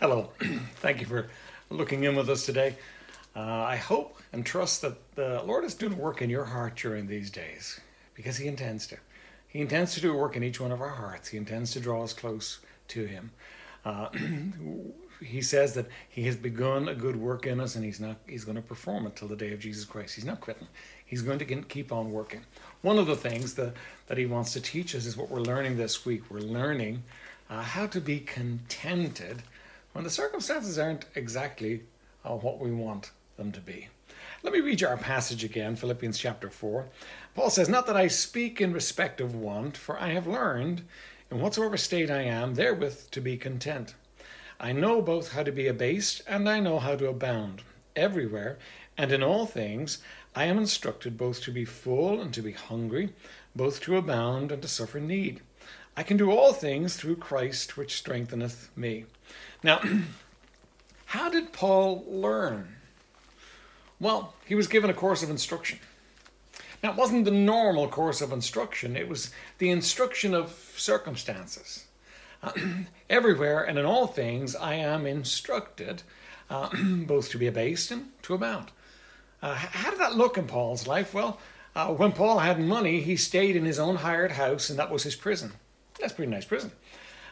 Hello. Thank you for looking in with us today. Uh, I hope and trust that the Lord is doing work in your heart during these days because He intends to. He intends to do work in each one of our hearts. He intends to draw us close to Him. Uh, he says that He has begun a good work in us and He's not. He's going to perform it till the day of Jesus Christ. He's not quitting. He's going to keep on working. One of the things that, that He wants to teach us is what we're learning this week. We're learning uh, how to be contented when the circumstances aren't exactly uh, what we want them to be. Let me read you our passage again, Philippians chapter 4. Paul says, Not that I speak in respect of want, for I have learned, in whatsoever state I am, therewith to be content. I know both how to be abased and I know how to abound. Everywhere and in all things I am instructed both to be full and to be hungry, both to abound and to suffer need. I can do all things through Christ which strengtheneth me. Now, how did Paul learn? Well, he was given a course of instruction. Now, it wasn't the normal course of instruction, it was the instruction of circumstances. Uh, everywhere and in all things, I am instructed uh, both to be abased and to abound. Uh, how did that look in Paul's life? Well, uh, when Paul had money, he stayed in his own hired house, and that was his prison. That's a pretty nice prison.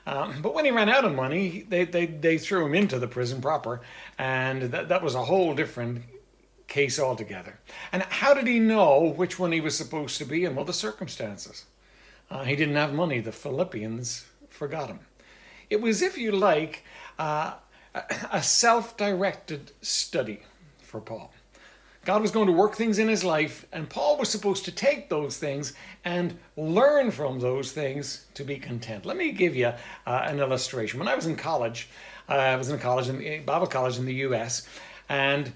Um, but when he ran out of money, they, they, they threw him into the prison proper, and that, that was a whole different case altogether. And how did he know which one he was supposed to be in? Well, the circumstances. Uh, he didn't have money. The Philippians forgot him. It was, if you like, uh, a self directed study for Paul. God was going to work things in his life, and Paul was supposed to take those things and learn from those things to be content. Let me give you uh, an illustration. When I was in college, uh, I was in a college, in Bible college in the U.S., and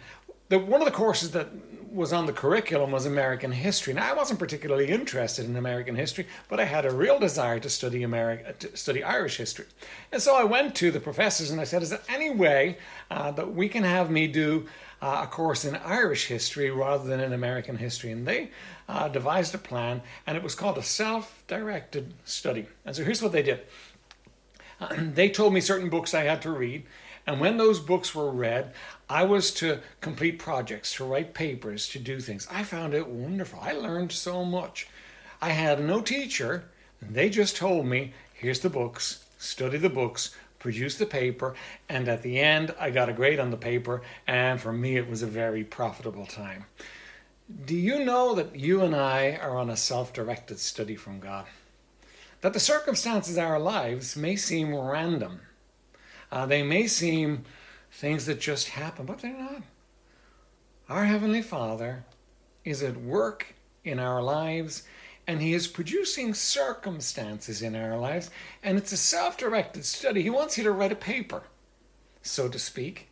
the, one of the courses that was on the curriculum was American history. Now, I wasn't particularly interested in American history, but I had a real desire to study America, to study Irish history. And so I went to the professors and I said, "Is there any way uh, that we can have me do uh, a course in Irish history rather than in American history. And they uh, devised a plan, and it was called a self directed study. And so here's what they did they told me certain books I had to read. And when those books were read, I was to complete projects, to write papers, to do things. I found it wonderful. I learned so much. I had no teacher. They just told me, here's the books, study the books, produce the paper, and at the end, I got a grade on the paper, and for me, it was a very profitable time. Do you know that you and I are on a self directed study from God? That the circumstances of our lives may seem random, uh, they may seem things that just happen, but they're not. Our Heavenly Father is at work in our lives and he is producing circumstances in our lives, and it's a self directed study. He wants you to write a paper, so to speak,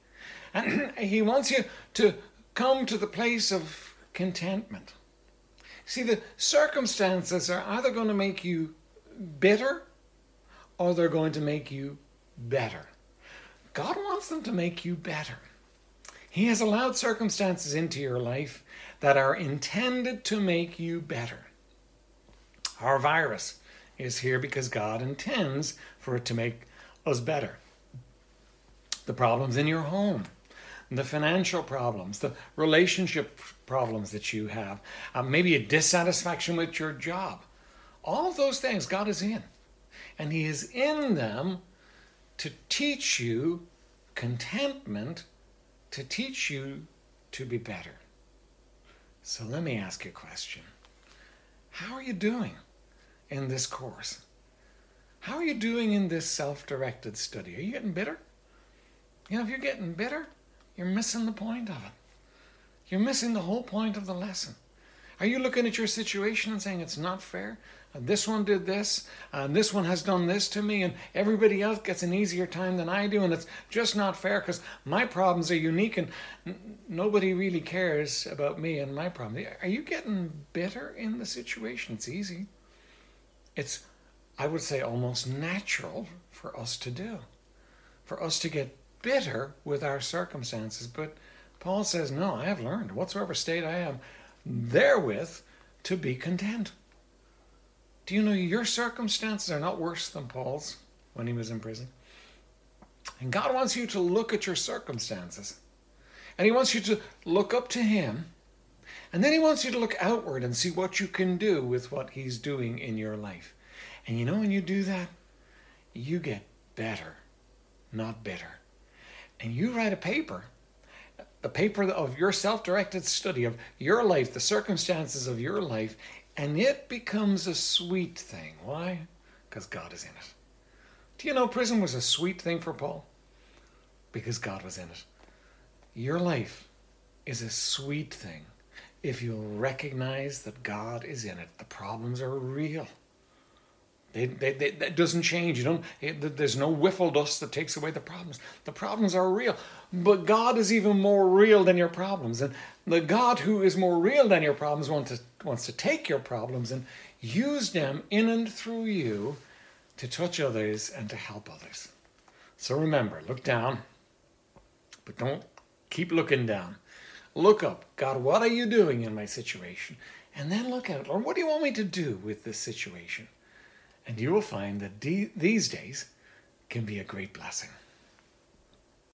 and he wants you to come to the place of contentment. See, the circumstances are either going to make you bitter or they're going to make you better. God wants them to make you better. He has allowed circumstances into your life that are intended to make you better. Our virus is here because God intends for it to make us better. The problems in your home, the financial problems, the relationship problems that you have, uh, maybe a dissatisfaction with your job. All of those things God is in. And He is in them to teach you contentment, to teach you to be better. So let me ask you a question How are you doing? in this course? How are you doing in this self directed study? Are you getting bitter? You know, if you're getting bitter, you're missing the point of it. You're missing the whole point of the lesson. Are you looking at your situation and saying it's not fair? Uh, this one did this, and this one has done this to me, and everybody else gets an easier time than I do, and it's just not fair because my problems are unique and n- nobody really cares about me and my problem. Are you getting bitter in the situation? It's easy it's, I would say, almost natural for us to do, for us to get bitter with our circumstances. But Paul says, No, I have learned, whatsoever state I am, therewith to be content. Do you know your circumstances are not worse than Paul's when he was in prison? And God wants you to look at your circumstances. And He wants you to look up to Him. And then He wants you to look outward and see what you can do with what He's doing in your life. And you know, when you do that, you get better, not bitter. And you write a paper, the paper of your self directed study of your life, the circumstances of your life, and it becomes a sweet thing. Why? Because God is in it. Do you know prison was a sweet thing for Paul? Because God was in it. Your life is a sweet thing if you recognize that God is in it. The problems are real. They, they, they, that doesn't change. You don't. It, there's no whiffle dust that takes away the problems. The problems are real, but God is even more real than your problems. And the God who is more real than your problems wants to wants to take your problems and use them in and through you to touch others and to help others. So remember, look down, but don't keep looking down. Look up. God, what are you doing in my situation? And then look at it. Lord, what do you want me to do with this situation? And you will find that de- these days can be a great blessing.